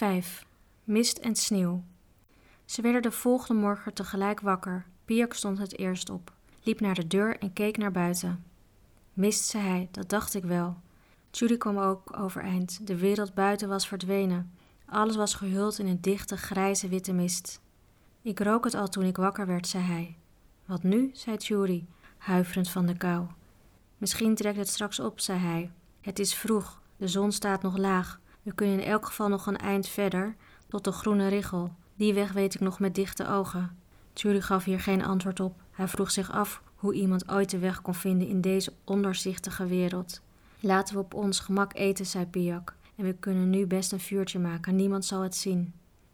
5. Mist en sneeuw. Ze werden de volgende morgen tegelijk wakker. Piak stond het eerst op, liep naar de deur en keek naar buiten. Mist, zei hij, dat dacht ik wel. Judy kwam ook overeind. De wereld buiten was verdwenen. Alles was gehuld in een dichte, grijze, witte mist. Ik rook het al toen ik wakker werd, zei hij. Wat nu? zei Judy, huiverend van de kou. Misschien trekt het straks op, zei hij. Het is vroeg, de zon staat nog laag. We kunnen in elk geval nog een eind verder, tot de groene richel. Die weg weet ik nog met dichte ogen. Judy gaf hier geen antwoord op. Hij vroeg zich af hoe iemand ooit de weg kon vinden in deze ondoorzichtige wereld. Laten we op ons gemak eten, zei Piak. En we kunnen nu best een vuurtje maken, niemand zal het zien.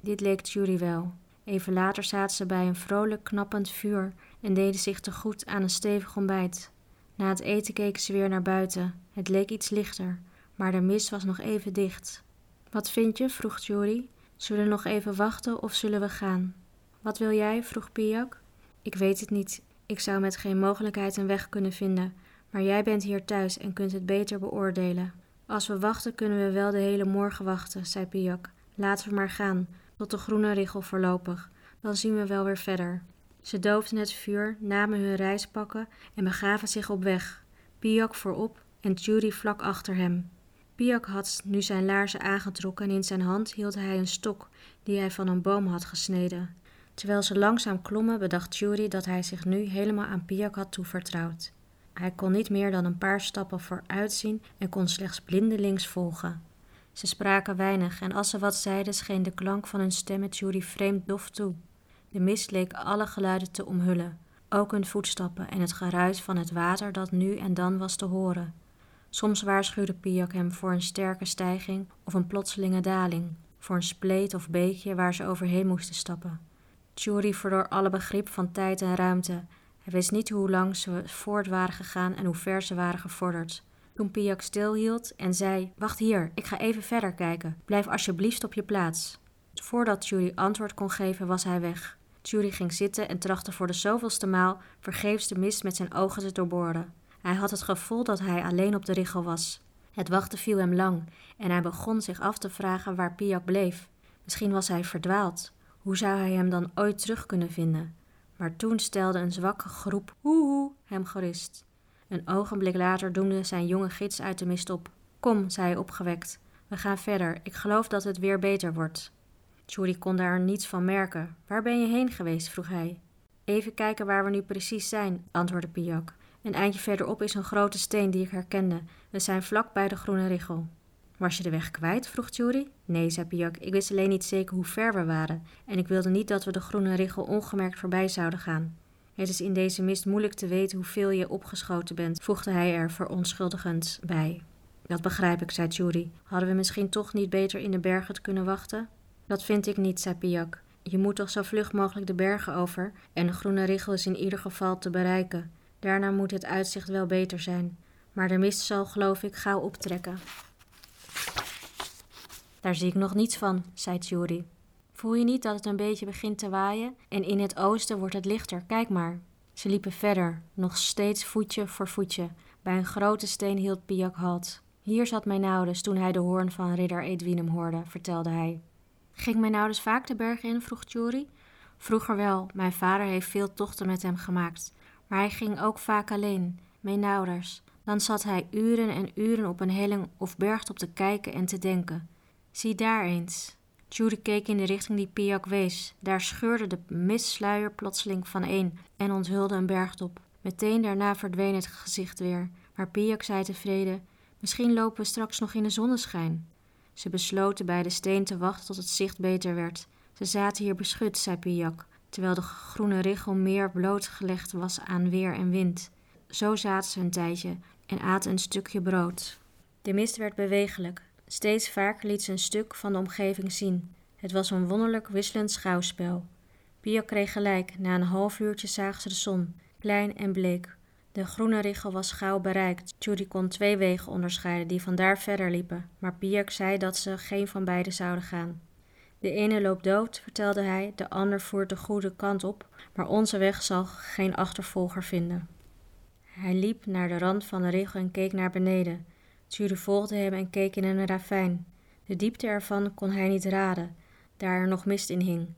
Dit leek Judy wel. Even later zaten ze bij een vrolijk knappend vuur en deden zich te goed aan een stevig ontbijt. Na het eten keken ze weer naar buiten. Het leek iets lichter, maar de mist was nog even dicht. Wat vind je? vroeg Judy. Zullen we nog even wachten of zullen we gaan? Wat wil jij? vroeg Piak. Ik weet het niet. Ik zou met geen mogelijkheid een weg kunnen vinden, maar jij bent hier thuis en kunt het beter beoordelen. Als we wachten, kunnen we wel de hele morgen wachten, zei Piak. Laten we maar gaan, tot de groene richel voorlopig. Dan zien we wel weer verder. Ze doofden het vuur, namen hun reispakken en begaven zich op weg. Piak voorop en Judy vlak achter hem. Piak had nu zijn laarzen aangetrokken en in zijn hand hield hij een stok die hij van een boom had gesneden. Terwijl ze langzaam klommen, bedacht Judy dat hij zich nu helemaal aan Piak had toevertrouwd. Hij kon niet meer dan een paar stappen vooruit zien en kon slechts blindelings volgen. Ze spraken weinig en als ze wat zeiden, scheen de klank van hun stemmen Judy vreemd dof toe. De mist leek alle geluiden te omhullen, ook hun voetstappen en het geruis van het water dat nu en dan was te horen. Soms waarschuwde Piak hem voor een sterke stijging of een plotselinge daling, voor een spleet of beekje waar ze overheen moesten stappen. Jury verloor alle begrip van tijd en ruimte. Hij wist niet hoe lang ze voort waren gegaan en hoe ver ze waren gevorderd. Toen Piak stilhield en zei: Wacht hier, ik ga even verder kijken. Blijf alsjeblieft op je plaats. Voordat Jury antwoord kon geven, was hij weg. Jury ging zitten en trachtte voor de zoveelste maal vergeefs de mist met zijn ogen te doorboren. Hij had het gevoel dat hij alleen op de richel was. Het wachten viel hem lang en hij begon zich af te vragen waar Piak bleef. Misschien was hij verdwaald. Hoe zou hij hem dan ooit terug kunnen vinden? Maar toen stelde een zwakke groep hoehoe hem gerust. Een ogenblik later doemde zijn jonge gids uit de mist op. Kom, zei hij opgewekt. We gaan verder. Ik geloof dat het weer beter wordt. Judy kon daar niets van merken. Waar ben je heen geweest? vroeg hij. Even kijken waar we nu precies zijn, antwoordde Piak. Een eindje verderop is een grote steen die ik herkende. We zijn vlak bij de groene richel. Was je de weg kwijt? vroeg Jury. Nee, zei Piak. Ik wist alleen niet zeker hoe ver we waren. En ik wilde niet dat we de groene richel ongemerkt voorbij zouden gaan. Het is in deze mist moeilijk te weten hoeveel je opgeschoten bent, voegde hij er verontschuldigend bij. Dat begrijp ik, zei Jury. Hadden we misschien toch niet beter in de bergen kunnen wachten? Dat vind ik niet, zei Piak. Je moet toch zo vlug mogelijk de bergen over en de groene richel is in ieder geval te bereiken. Daarna moet het uitzicht wel beter zijn. Maar de mist zal, geloof ik, gauw optrekken. Daar zie ik nog niets van, zei Tjuri. Voel je niet dat het een beetje begint te waaien? En in het oosten wordt het lichter, kijk maar. Ze liepen verder, nog steeds voetje voor voetje. Bij een grote steen hield Piak halt. Hier zat mijn ouders toen hij de hoorn van ridder Edwinem hoorde, vertelde hij. Ging mijn ouders vaak de bergen in? vroeg Tjuri. Vroeger wel, mijn vader heeft veel tochten met hem gemaakt. Maar hij ging ook vaak alleen, mijn ouders. Dan zat hij uren en uren op een helling of bergtop te kijken en te denken. Zie daar eens. Judy keek in de richting die Piak wees. Daar scheurde de mistsluier plotseling van een en onthulde een bergtop. Meteen daarna verdween het gezicht weer. Maar Piak zei tevreden: Misschien lopen we straks nog in de zonneschijn. Ze besloten bij de steen te wachten tot het zicht beter werd. Ze zaten hier beschut, zei Piak, terwijl de groene richel meer blootgelegd was aan weer en wind. Zo zaten ze een tijdje en aten een stukje brood. De mist werd bewegelijk. Steeds vaker liet ze een stuk van de omgeving zien. Het was een wonderlijk wisselend schouwspel. Pia kreeg gelijk. Na een half uurtje zagen ze de zon, klein en bleek. De groene richel was gauw bereikt. Judy kon twee wegen onderscheiden die vandaar verder liepen, maar Piak zei dat ze geen van beide zouden gaan. De ene loopt dood, vertelde hij, de ander voert de goede kant op, maar onze weg zal geen achtervolger vinden. Hij liep naar de rand van de richel en keek naar beneden. Judy volgde hem en keek in een ravijn. De diepte ervan kon hij niet raden, daar er nog mist in hing.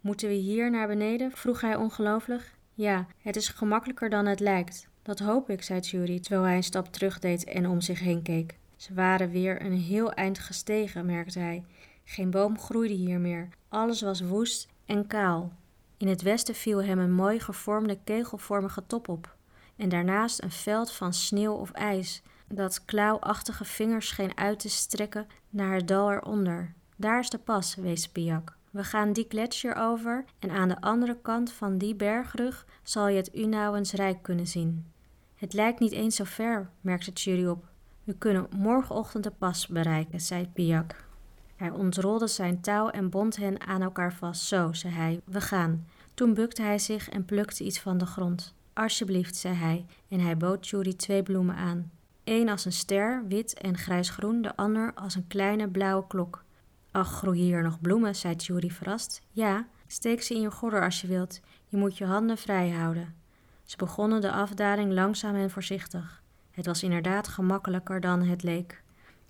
Moeten we hier naar beneden? vroeg hij ongelooflijk. Ja, het is gemakkelijker dan het lijkt. Dat hoop ik, zei Jury, terwijl hij een stap terug deed en om zich heen keek. Ze waren weer een heel eind gestegen, merkte hij. Geen boom groeide hier meer. Alles was woest en kaal. In het westen viel hem een mooi gevormde kegelvormige top op. En daarnaast een veld van sneeuw of ijs, dat klauwachtige vingers scheen uit te strekken naar het dal eronder. Daar is de pas, wees Piak. We gaan die gletsjer over en aan de andere kant van die bergrug zal je het Unauwens Rijk kunnen zien. Het lijkt niet eens zo ver, merkte Jury op. We kunnen morgenochtend de pas bereiken, zei Piak. Hij ontrolde zijn touw en bond hen aan elkaar vast. Zo, zei hij, we gaan. Toen bukte hij zich en plukte iets van de grond. Alsjeblieft, zei hij, en hij bood Jury twee bloemen aan. Eén als een ster, wit en grijsgroen, de ander als een kleine blauwe klok. Ach, groeien hier nog bloemen, zei Jury verrast. Ja, steek ze in je gordel als je wilt. Je moet je handen vrij houden. Ze begonnen de afdaling langzaam en voorzichtig. Het was inderdaad gemakkelijker dan het leek.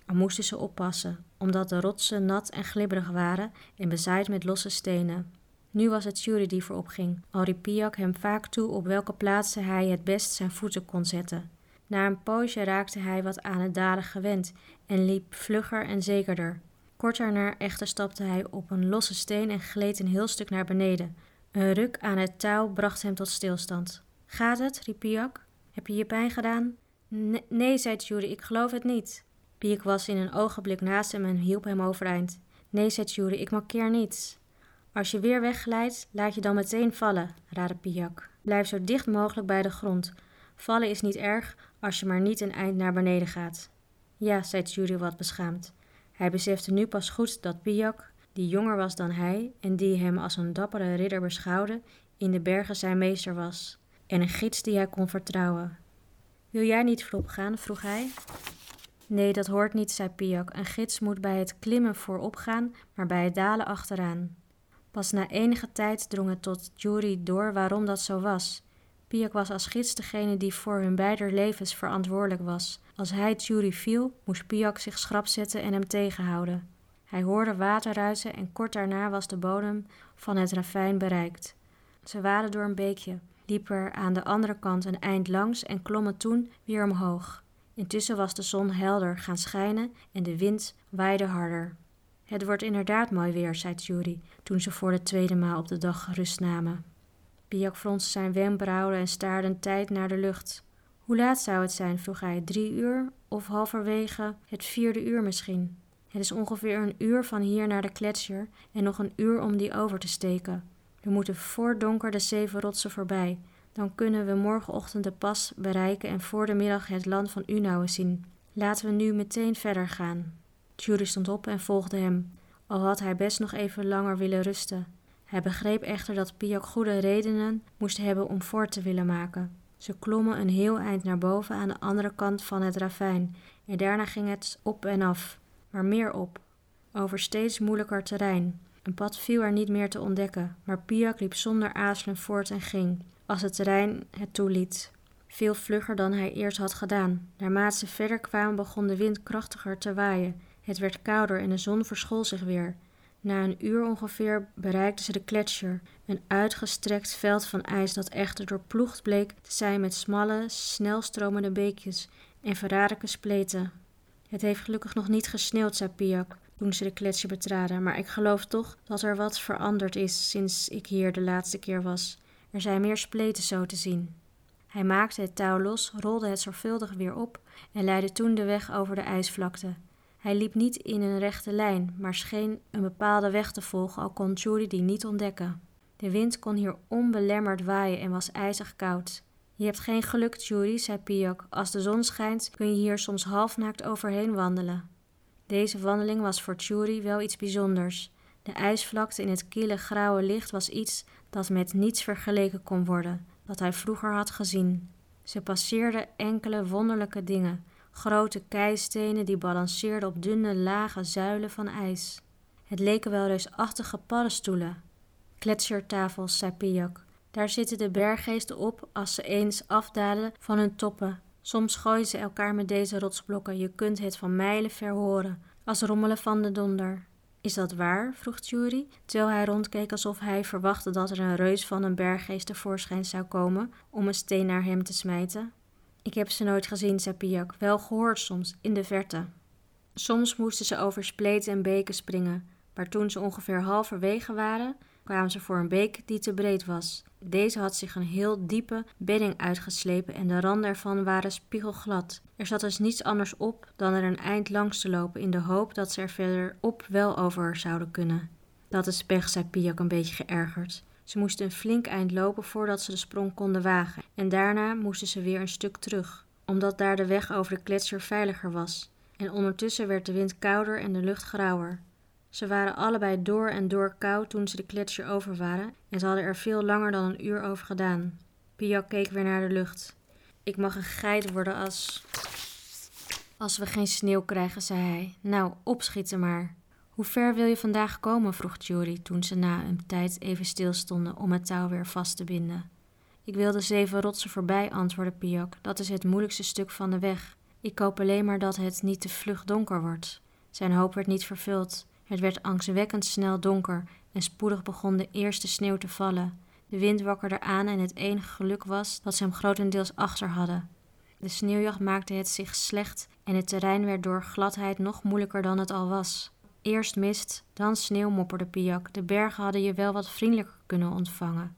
Al moesten ze oppassen, omdat de rotsen nat en glibberig waren en bezaaid met losse stenen. Nu was het Jury die voorop ging, al riep Piak hem vaak toe op welke plaatsen hij het best zijn voeten kon zetten. Na een poosje raakte hij wat aan het dalen gewend en liep vlugger en zekerder. Kort daarna echter stapte hij op een losse steen en gleed een heel stuk naar beneden. Een ruk aan het touw bracht hem tot stilstand. Gaat het? riep Piak. Heb je je pijn gedaan? nee, zei Jury, ik geloof het niet. Piak was in een ogenblik naast hem en hielp hem overeind. Nee, zei Jury, ik markeer niets. Als je weer wegglijdt, laat je dan meteen vallen, raadde Piak. Blijf zo dicht mogelijk bij de grond. Vallen is niet erg als je maar niet een eind naar beneden gaat. Ja, zei Jury wat beschaamd. Hij besefte nu pas goed dat Piak, die jonger was dan hij en die hem als een dappere ridder beschouwde, in de bergen zijn meester was en een gids die hij kon vertrouwen. Wil jij niet voorop gaan? vroeg hij. Nee, dat hoort niet, zei Piak. Een gids moet bij het klimmen voorop gaan, maar bij het dalen achteraan. Pas na enige tijd drong het tot Jury door waarom dat zo was. Piak was als gids degene die voor hun beider levens verantwoordelijk was. Als hij Jury viel, moest Piak zich schrap zetten en hem tegenhouden. Hij hoorde water ruisen en kort daarna was de bodem van het ravijn bereikt. Ze waren door een beekje, liepen er aan de andere kant een eind langs en klommen toen weer omhoog. Intussen was de zon helder gaan schijnen en de wind waaide harder. Het wordt inderdaad mooi weer, zei Judy toen ze voor de tweede maal op de dag rust namen. Piak fronste zijn wenkbrauwen en staarde een tijd naar de lucht. Hoe laat zou het zijn? vroeg hij. Drie uur of halverwege het vierde uur misschien? Het is ongeveer een uur van hier naar de gletsjer en nog een uur om die over te steken. We moeten voor donker de zeven rotsen voorbij. Dan kunnen we morgenochtend de pas bereiken en voor de middag het land van Unauwe zien. Laten we nu meteen verder gaan. Jury stond op en volgde hem, al had hij best nog even langer willen rusten. Hij begreep echter dat Piak goede redenen moest hebben om voort te willen maken. Ze klommen een heel eind naar boven aan de andere kant van het ravijn en daarna ging het op en af, maar meer op, over steeds moeilijker terrein. Een pad viel er niet meer te ontdekken, maar Piak liep zonder aarzelen voort en ging, als het terrein het toeliet. Veel vlugger dan hij eerst had gedaan. Naarmate ze verder kwamen begon de wind krachtiger te waaien. Het werd kouder en de zon verschool zich weer. Na een uur ongeveer bereikten ze de gletsjer, een uitgestrekt veld van ijs dat echter doorploegd bleek te zijn met smalle, snelstromende beekjes en verraderlijke spleten. Het heeft gelukkig nog niet gesneeuwd, zei Piak toen ze de gletsjer betraden, maar ik geloof toch dat er wat veranderd is sinds ik hier de laatste keer was. Er zijn meer spleten zo te zien. Hij maakte het touw los, rolde het zorgvuldig weer op en leidde toen de weg over de ijsvlakte. Hij liep niet in een rechte lijn, maar scheen een bepaalde weg te volgen, al kon Judy die niet ontdekken. De wind kon hier onbelemmerd waaien en was ijzig koud. Je hebt geen geluk, Judy, zei Piak. Als de zon schijnt, kun je hier soms halfnaakt overheen wandelen. Deze wandeling was voor Judy wel iets bijzonders. De ijsvlakte in het kille grauwe licht was iets dat met niets vergeleken kon worden, dat hij vroeger had gezien. Ze passeerden enkele wonderlijke dingen, grote keistenen die balanceerden op dunne lage zuilen van ijs. Het leken wel reusachtige paddenstoelen. Gletsjertafels, zei Piak. Daar zitten de berggeesten op als ze eens afdalen van hun toppen. Soms gooien ze elkaar met deze rotsblokken, je kunt het van mijlen ver horen. als rommelen van de donder. Is dat waar? vroeg Jury, terwijl hij rondkeek alsof hij verwachtte dat er een reus van een berggeest tevoorschijn zou komen om een steen naar hem te smijten. Ik heb ze nooit gezien, zei Piak, wel gehoord soms, in de verte. Soms moesten ze over spleten en beken springen, maar toen ze ongeveer halverwege waren, kwamen ze voor een beek die te breed was. Deze had zich een heel diepe bedding uitgeslepen en de randen ervan waren spiegelglad. Er zat dus niets anders op dan er een eind langs te lopen in de hoop dat ze er verderop wel over zouden kunnen. Dat is pech, zei Piak een beetje geërgerd. Ze moesten een flink eind lopen voordat ze de sprong konden wagen en daarna moesten ze weer een stuk terug, omdat daar de weg over de gletsjer veiliger was. En ondertussen werd de wind kouder en de lucht grauwer. Ze waren allebei door en door koud toen ze de gletsjer over waren en ze hadden er veel langer dan een uur over gedaan. Piak keek weer naar de lucht. Ik mag een geit worden als. Als we geen sneeuw krijgen, zei hij. Nou, opschieten maar. Hoe ver wil je vandaag komen? vroeg Jury toen ze na een tijd even stilstonden om het touw weer vast te binden. Ik wil de zeven rotsen voorbij, antwoordde Piak. Dat is het moeilijkste stuk van de weg. Ik hoop alleen maar dat het niet te vlug donker wordt. Zijn hoop werd niet vervuld. Het werd angstwekkend snel donker en spoedig begon de eerste sneeuw te vallen. De wind wakkerde aan en het enige geluk was dat ze hem grotendeels achter hadden. De sneeuwjacht maakte het zich slecht en het terrein werd door gladheid nog moeilijker dan het al was. Eerst mist, dan sneeuw, mopperde Piak. De bergen hadden je wel wat vriendelijker kunnen ontvangen.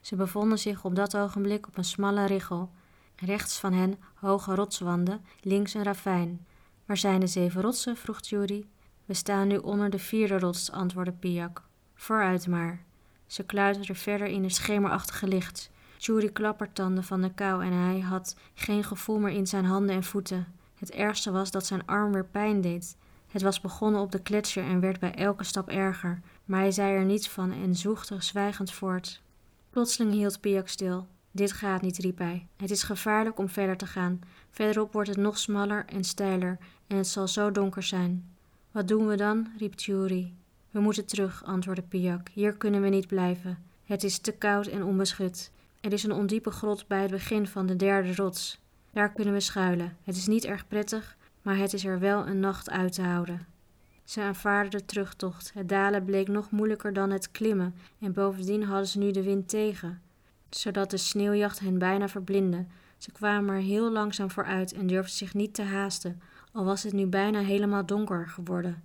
Ze bevonden zich op dat ogenblik op een smalle richel. Rechts van hen hoge rotswanden, links een ravijn. Waar zijn de zeven rotsen? vroeg Judy. We staan nu onder de vierde rots, antwoordde Piak. Vooruit maar. Ze kluiterden verder in het schemerachtige licht. Judy klappertanden van de kou en hij had geen gevoel meer in zijn handen en voeten. Het ergste was dat zijn arm weer pijn deed. Het was begonnen op de gletsjer en werd bij elke stap erger, maar hij zei er niets van en zwoegde zwijgend voort. Plotseling hield Piak stil. Dit gaat niet, riep hij. Het is gevaarlijk om verder te gaan. Verderop wordt het nog smaller en steiler en het zal zo donker zijn. Wat doen we dan? riep Tjuri. We moeten terug, antwoordde Piak. Hier kunnen we niet blijven. Het is te koud en onbeschut. Er is een ondiepe grot bij het begin van de derde rots. Daar kunnen we schuilen. Het is niet erg prettig, maar het is er wel een nacht uit te houden. Ze aanvaarden de terugtocht. Het dalen bleek nog moeilijker dan het klimmen, en bovendien hadden ze nu de wind tegen, zodat de sneeuwjacht hen bijna verblindde. Ze kwamen er heel langzaam vooruit en durfden zich niet te haasten, al was het nu bijna helemaal donker geworden.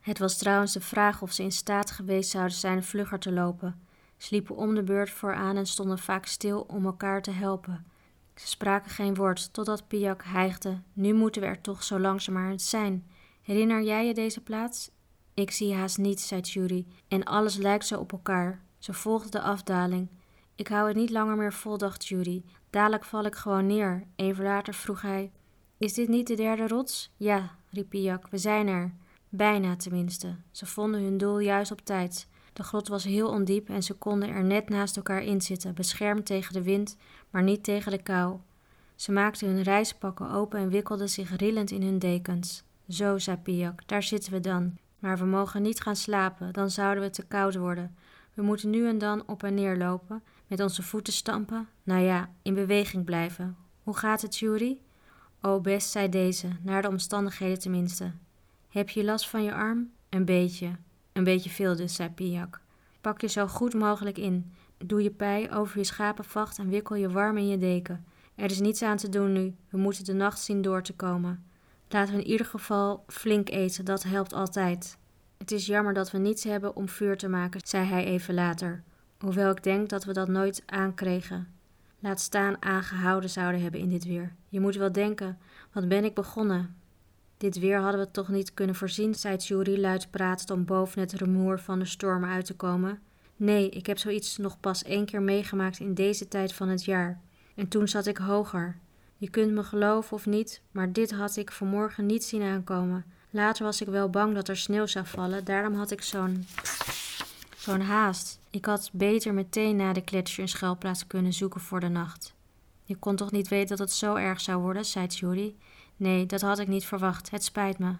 Het was trouwens de vraag of ze in staat geweest zouden zijn vlugger te lopen. Ze liepen om de beurt vooraan en stonden vaak stil om elkaar te helpen. Ze spraken geen woord, totdat Piak hijgde. Nu moeten we er toch zo langzamerhand zijn. Herinner jij je deze plaats? Ik zie haast niets, zei Judy, en alles lijkt zo op elkaar. Ze volgde de afdaling. Ik hou het niet langer meer vol, dacht Judy. Dadelijk val ik gewoon neer. Even later vroeg hij: Is dit niet de derde rots? Ja, riep Piak, we zijn er. Bijna tenminste. Ze vonden hun doel juist op tijd. De grot was heel ondiep en ze konden er net naast elkaar in zitten, beschermd tegen de wind, maar niet tegen de kou. Ze maakten hun reispakken open en wikkelden zich rillend in hun dekens. Zo, zei Piak, daar zitten we dan. Maar we mogen niet gaan slapen, dan zouden we te koud worden. We moeten nu en dan op en neer lopen, met onze voeten stampen. Nou ja, in beweging blijven. Hoe gaat het, Jury? Oh, best, zei deze, naar de omstandigheden tenminste. Heb je last van je arm? Een beetje. Een beetje veel dus, zei Piak. Pak je zo goed mogelijk in. Doe je pij over je schapenvacht en wikkel je warm in je deken. Er is niets aan te doen nu. We moeten de nacht zien door te komen. Laten we in ieder geval flink eten, dat helpt altijd. Het is jammer dat we niets hebben om vuur te maken, zei hij even later. Hoewel ik denk dat we dat nooit aankregen. Laat staan aangehouden zouden hebben in dit weer. Je moet wel denken, wat ben ik begonnen? Dit weer hadden we toch niet kunnen voorzien, zei Jury luid pratend om boven het rumoer van de storm uit te komen. Nee, ik heb zoiets nog pas één keer meegemaakt in deze tijd van het jaar. En toen zat ik hoger. Je kunt me geloven of niet, maar dit had ik vanmorgen niet zien aankomen. Later was ik wel bang dat er sneeuw zou vallen, daarom had ik zo'n. Zo'n haast. Ik had beter meteen na de kletsje een schuilplaats kunnen zoeken voor de nacht. Je kon toch niet weten dat het zo erg zou worden, zei Judy. Nee, dat had ik niet verwacht. Het spijt me.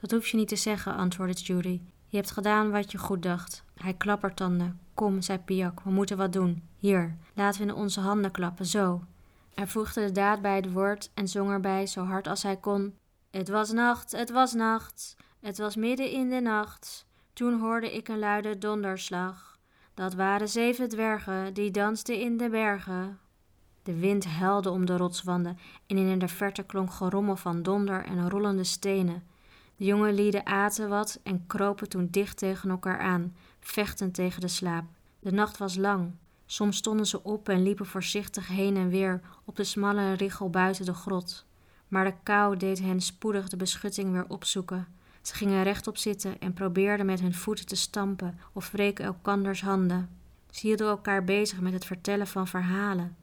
Dat hoef je niet te zeggen, antwoordde Judy. Je hebt gedaan wat je goed dacht. Hij klappertanden. Kom, zei Piak, we moeten wat doen. Hier, laten we in onze handen klappen, zo. Hij voegde de daad bij het woord en zong erbij zo hard als hij kon. Het was nacht, het was nacht, Het was midden in de nacht, toen hoorde ik een luide donderslag. Dat waren zeven dwergen die dansten in de bergen. De wind huilde om de rotswanden en in de verte klonk gerommel van donder en rollende stenen. De jonge lieden aten wat en kropen toen dicht tegen elkaar aan, vechtend tegen de slaap. De nacht was lang. Soms stonden ze op en liepen voorzichtig heen en weer op de smalle richel buiten de grot. Maar de kou deed hen spoedig de beschutting weer opzoeken. Ze gingen rechtop zitten en probeerden met hun voeten te stampen of wreken elkanders handen. Ze hielden elkaar bezig met het vertellen van verhalen.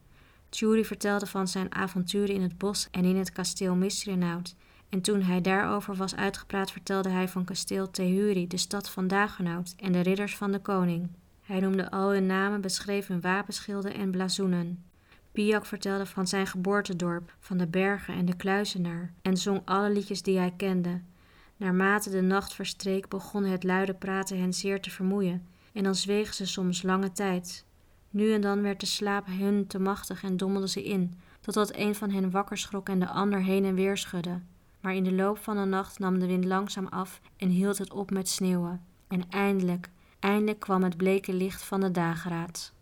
Tjuri vertelde van zijn avonturen in het bos en in het kasteel Misrenaut. En toen hij daarover was uitgepraat, vertelde hij van kasteel Tehuri, de stad van Dagenhout en de ridders van de koning. Hij noemde al hun namen, beschreef hun wapenschilden en blazoenen. Piak vertelde van zijn geboortedorp, van de bergen en de kluizenaar, en zong alle liedjes die hij kende. Naarmate de nacht verstreek, begon het luide praten hen zeer te vermoeien, en dan zwegen ze soms lange tijd. Nu en dan werd de slaap hun te machtig en dommelden ze in, totdat een van hen wakker schrok en de ander heen en weer schudde. Maar in de loop van de nacht nam de wind langzaam af en hield het op met sneeuwen. En eindelijk, eindelijk kwam het bleke licht van de dageraad.